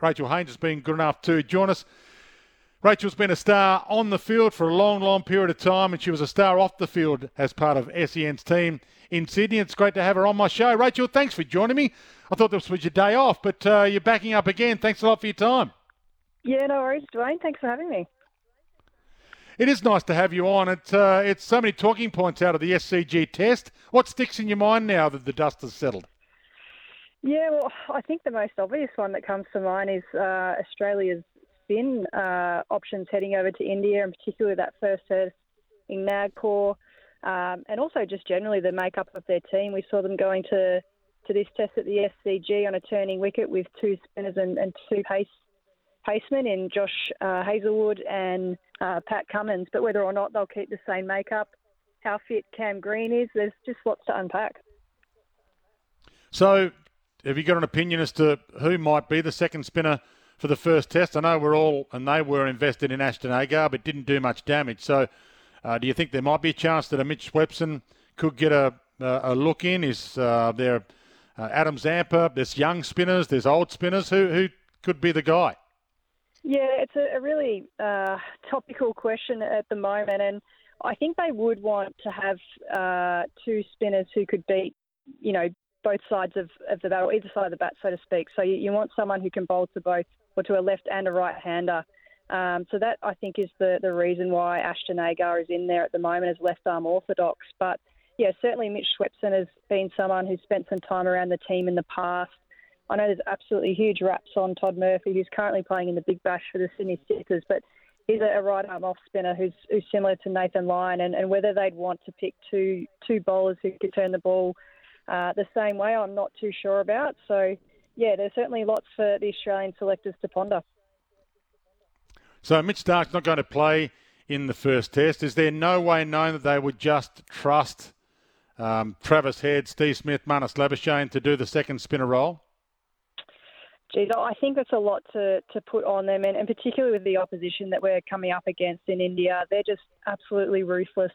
Rachael Haynes has been good enough to join us. Rachael's been a star on the field for a long, long period of time, and she was a star off the field as part of SEN's team in Sydney. It's great to have her on my show. Rachael, thanks for joining me. I thought this was your day off, but uh, you're backing up again. Thanks a lot for your time. Yeah, no worries, Dwayne. Thanks for having me. It is nice to have you on. It, uh, it's so many talking points out of the SCG test. What sticks in your mind now that the dust has settled? Yeah, well, I think the most obvious one that comes to mind is uh, Australia's spin uh, options heading over to India, and particularly that first test in Nagpur, um, and also just generally the makeup of their team. We saw them going to to this test at the SCG on a turning wicket with two spinners and, and two pace pacemen in Josh uh, Hazlewood and uh, Pat Cummins. But whether or not they'll keep the same makeup, how fit Cam Green is, there's just lots to unpack. So have you got an opinion as to who might be the second spinner for the first test? I know we're all, and they were invested in Ashton Agar, but didn't do much damage. So, uh, do you think there might be a chance that a Mitch Swepson could get a, a, look in? Is uh, there uh, Adam Zampa? There's young spinners, there's old spinners. Who, who could be the guy? Yeah, it's a, a really uh, topical question at the moment, and I think they would want to have uh, two spinners who could beat, you know, both sides of, of the battle, either side of the bat, so to speak. So you, you want someone who can bowl to both, or to a left and a right hander. Um, so that I think is the, the reason why Ashton Agar is in there at the moment as left arm orthodox. But yeah, certainly Mitch Swepson has been someone who's spent some time around the team in the past. I know there's absolutely huge raps on Todd Murphy, who's currently playing in the Big Bash for the Sydney Sixers, but he's a right arm off spinner who's, who's similar to Nathan Lyon, and, and whether they'd want to pick two two bowlers who could turn the ball uh, the same way, I'm not too sure about. So, yeah, there's certainly lots for the Australian selectors to ponder. So, Mitch Starc's not going to play in the first test. Is there no way known that they would just trust um, Travis Head, Steve Smith, Marnus Labuschagne to do the second spinner role? Geez, I think that's a lot to, to put on them, and, and particularly with the opposition that we're coming up against in India. They're just absolutely ruthless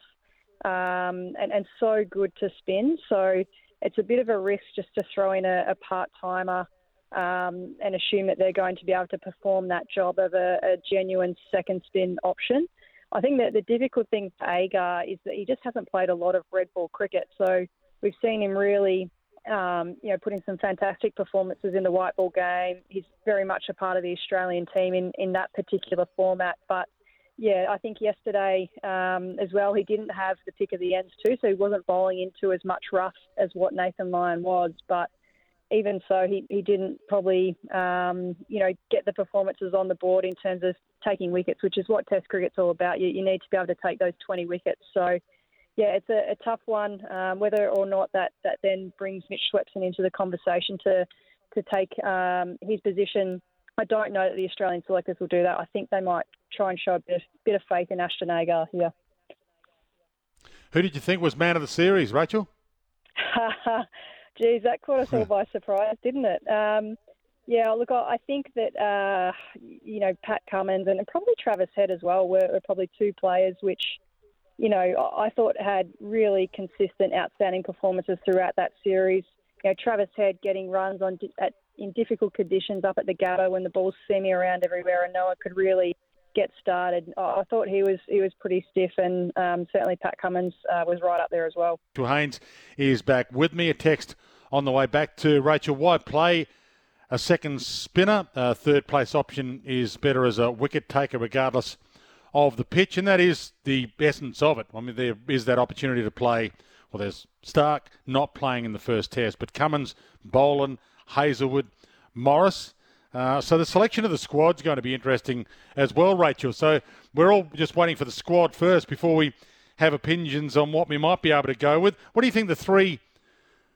um, and, and so good to spin. So, it's a bit of a risk just to throw in a, a part timer um, and assume that they're going to be able to perform that job of a, a genuine second spin option. I think that the difficult thing for Agar is that he just hasn't played a lot of red ball cricket. So we've seen him really, um, you know, putting some fantastic performances in the white ball game. He's very much a part of the Australian team in, in that particular format. But yeah, I think yesterday um, as well, he didn't have the pick of the ends too, so he wasn't bowling into as much rough as what Nathan Lyon was. But even so, he, he didn't probably, um, you know, get the performances on the board in terms of taking wickets, which is what Test cricket's all about. You, you need to be able to take those 20 wickets. So, yeah, it's a, a tough one. Um, whether or not that, that then brings Mitch Swepson into the conversation to to take um, his position I don't know that the Australian selectors will do that. I think they might try and show a bit, bit of faith in Ashton Agar here. Who did you think was man of the series, Rachael? Geez, that caught us all by surprise, didn't it? Um, yeah, look, I think that uh, you know Pat Cummins and probably Travis Head as well were, were, probably two players which you know I thought had really consistent, outstanding performances throughout that series. You know, Travis Head getting runs on at in difficult conditions up at the Gabba when the ball's semi around everywhere and no one could really get started. I thought he was he was pretty stiff, and um, certainly Pat Cummins uh, was right up there as well. Joe Haynes is back with me. A text on the way back to Rachael. Why play a second spinner? Uh, third place option is better as a wicket taker, regardless of the pitch, and that is the essence of it. I mean, there is that opportunity to play. Well, there's Starc not playing in the first test, but Cummins, Boland, Hazlewood, Morris. Uh, so the selection of the squad's going to be interesting as well, Rachael. So we're all just waiting for the squad first before we have opinions on what we might be able to go with. What do you think the three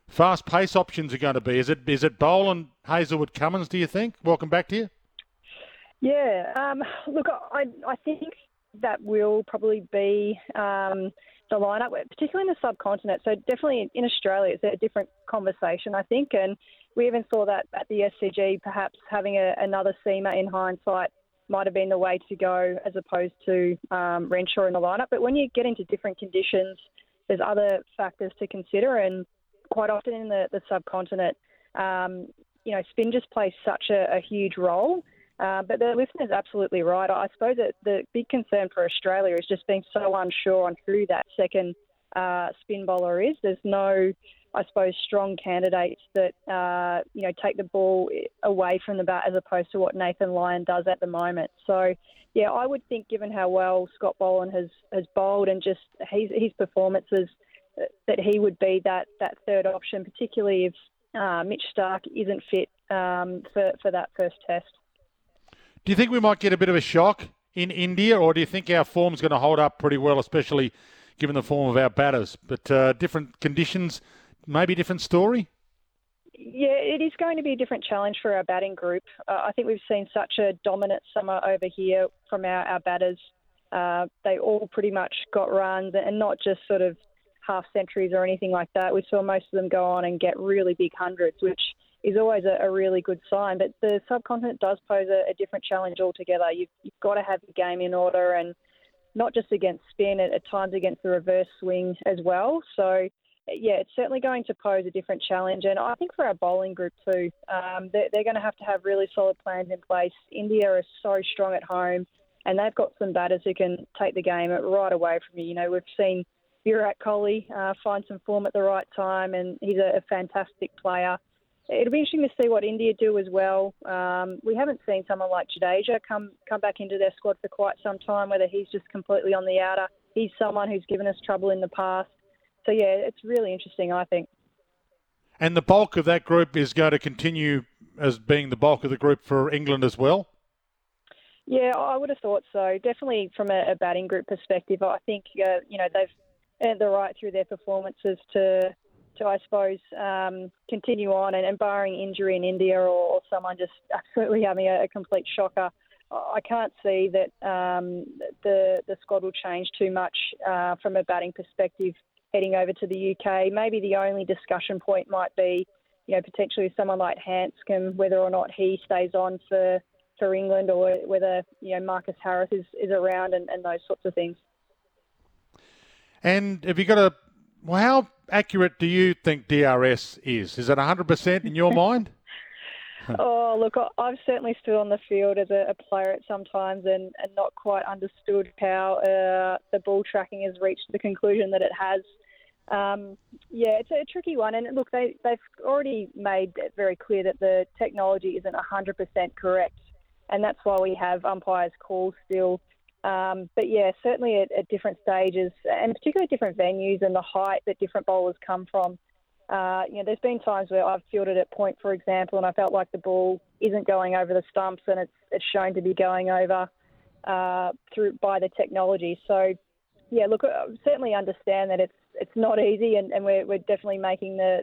fast pace options are going to be? Is it is it Boland, Hazlewood, Cummins? Do you think? Welcome back to you. Yeah, um, look, I, I think that will probably be um, the lineup, particularly in the subcontinent. So definitely in Australia, it's a different conversation, I think, and we even saw that at the SCG. Perhaps having a, another seamer in hindsight might have been the way to go, as opposed to um, Renshaw in the lineup. But when you get into different conditions, there's other factors to consider, and quite often in the, the subcontinent, um, you know, spin just plays such a, a huge role. Uh, but the listener's absolutely right. I suppose that the big concern for Australia is just being so unsure on who that second uh, spin bowler is. There's no, I suppose, strong candidates that uh, you know take the ball away from the bat as opposed to what Nathan Lyon does at the moment. So, yeah, I would think, given how well Scott Boland has has bowled and just his his performances, that he would be that that third option, particularly if uh, Mitch Starc isn't fit um, for for that first test. Do you think we might get a bit of a shock in India, or do you think our form's going to hold up pretty well, especially given the form of our batters? But uh, different conditions, maybe different story. Yeah, it is going to be a different challenge for our batting group. Uh, I think we've seen such a dominant summer over here from our, our batters. Uh, they all pretty much got runs, and not just sort of half centuries or anything like that. We saw most of them go on and get really big hundreds, which is always a, a really good sign. But the subcontinent does pose a, a different challenge altogether. You've, you've, got to have your game in order and not just against spin, at, at times against the reverse swing as well. So, yeah, it's certainly going to pose a different challenge. And I think for our bowling group too, um, they're, they're going to have to have really solid plans in place. India is so strong at home, and they've got some batters who can take the game right away from you. You know, we've seen Virat Kohli uh, find some form at the right time, and he's a, a fantastic player it'll be interesting to see what India do as well. Um, we haven't seen someone like Jadeja come come back into their squad for quite some time. Whether he's just completely on the outer, he's someone who's given us trouble in the past. So yeah, it's really interesting, I think. And the bulk of that group is going to continue as being the bulk of the group for England as well. Yeah, I would have thought so. Definitely from a, a batting group perspective, I think uh, you know they've earned the right through their performances to to, I suppose, um, continue on and, and, barring injury in India or, or someone just absolutely having a, a, complete shocker, I can't see that um, the the squad will change too much uh, from a batting perspective heading over to the UK. Maybe the only discussion point might be, you know, potentially someone like Handscomb, whether or not he stays on for for England or whether you know Marcus Harris is, is around and, and those sorts of things. And have you got a well, how accurate do you think DRS is? Is it 100% in your mind? oh, look, I've certainly stood on the field as a, player at some times and, and not quite understood how uh, the ball tracking has reached the conclusion that it has. Um, yeah, it's a tricky one. And look, they, they've already made it very clear that the technology isn't 100% correct. And that's why we have umpires' calls still um, but yeah, certainly at, at, different stages and particularly different venues and the height that different bowlers come from. Uh, you know, there's been times where I've fielded at point, for example, and I felt like the ball isn't going over the stumps and it's it's shown to be going over uh, through by the technology. So yeah, look, I certainly understand that it's it's not easy, and, and we're we're definitely making the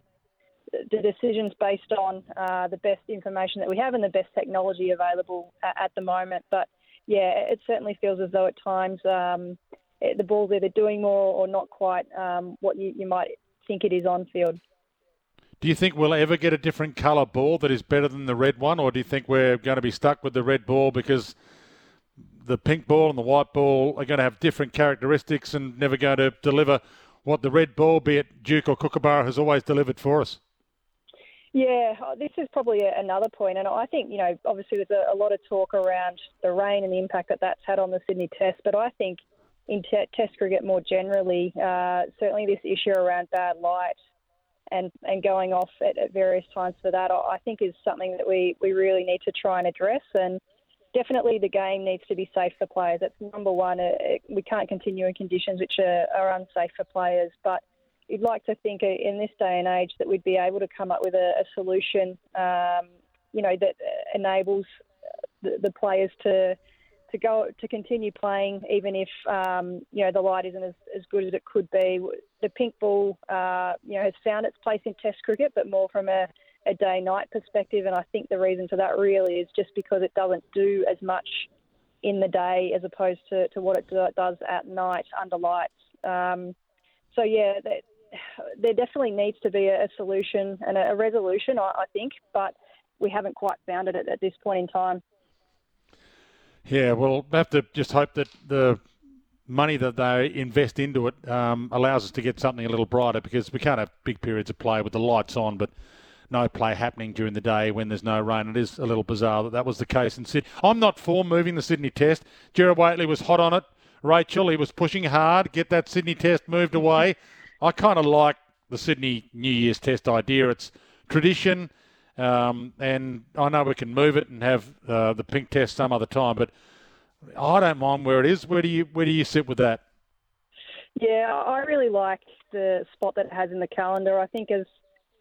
the decisions based on uh, the best information that we have and the best technology available at, at the moment. But yeah, it certainly feels as though at times um, the ball's either doing more or not quite um, what you, you might think it is on field. Do you think we'll ever get a different colour ball that is better than the red one, or do you think we're going to be stuck with the red ball because the pink ball and the white ball are going to have different characteristics and never going to deliver what the red ball, be it Duke or Kookaburra, has always delivered for us? Yeah, uh, this is probably another point, and I think you know obviously there's a, lot of talk around the rain and the impact that that's had on the Sydney Test, but I think in t- Test cricket more generally, uh, certainly this issue around bad light and and going off at, at, various times for that, I think is something that we we really need to try and address, and definitely the game needs to be safe for players. That's number one. It, it, we can't continue in conditions which are, are unsafe for players, but you'd like to think in this day and age that we'd be able to come up with a, a solution, um, you know, that enables the, the, players to to go to continue playing even if um, you know the light isn't as, as good as it could be. The pink ball, uh, you know, has found its place in Test cricket, but more from a a day night perspective. And I think the reason for that really is just because it doesn't do as much in the day as opposed to, to what it do, does at night under lights. Um, so, yeah, there definitely needs to be a, solution and a, resolution, I, think, but we haven't quite found it at, this point in time. Yeah, we'll have to just hope that the money that they invest into it um, allows us to get something a little brighter because we can't have big periods of play with the lights on, but no play happening during the day when there's no rain. It is a little bizarre that that was the case in Sydney. I'm not for moving the Sydney Test. Gerard Whateley was hot on it. Rachael, he was pushing hard, get that Sydney Test moved away. I kind of like the Sydney New Year's Test idea. It's tradition, um, and I know we can move it and have uh, the pink test some other time, but I don't mind where it is. Where do you where do you sit with that? Yeah, I really like the spot that it has in the calendar. I think as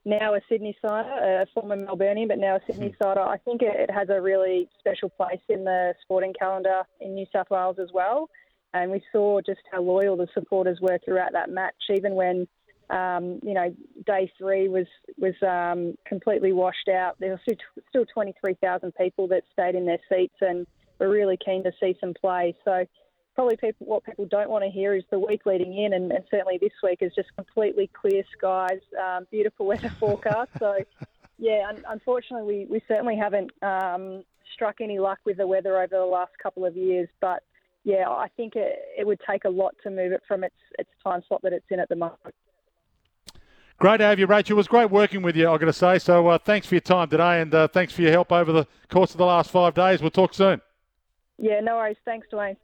now a Sydney sider, a former Melburnian, but now a Sydney hmm. sider, I think it has a really special place in the sporting calendar in New South Wales as well. And we saw just how loyal the supporters were throughout that match, even when um, you know day three was was um, completely washed out. There were still 23,000 people that stayed in their seats and were really keen to see some play. So probably people what people don't want to hear is the week leading in, and, and certainly this week is just completely clear skies, um, beautiful weather forecast. so yeah, un- unfortunately we, we certainly haven't um, struck any luck with the weather over the last couple of years, but yeah, I think it, it would take a lot to move it from its its time slot that it's in at the moment. Great to have you, Rachael. It was great working with you, I've got to say. So uh, thanks for your time today and uh, thanks for your help over the course of the last five days. We'll talk soon. Yeah, no worries. Thanks, Dwayne.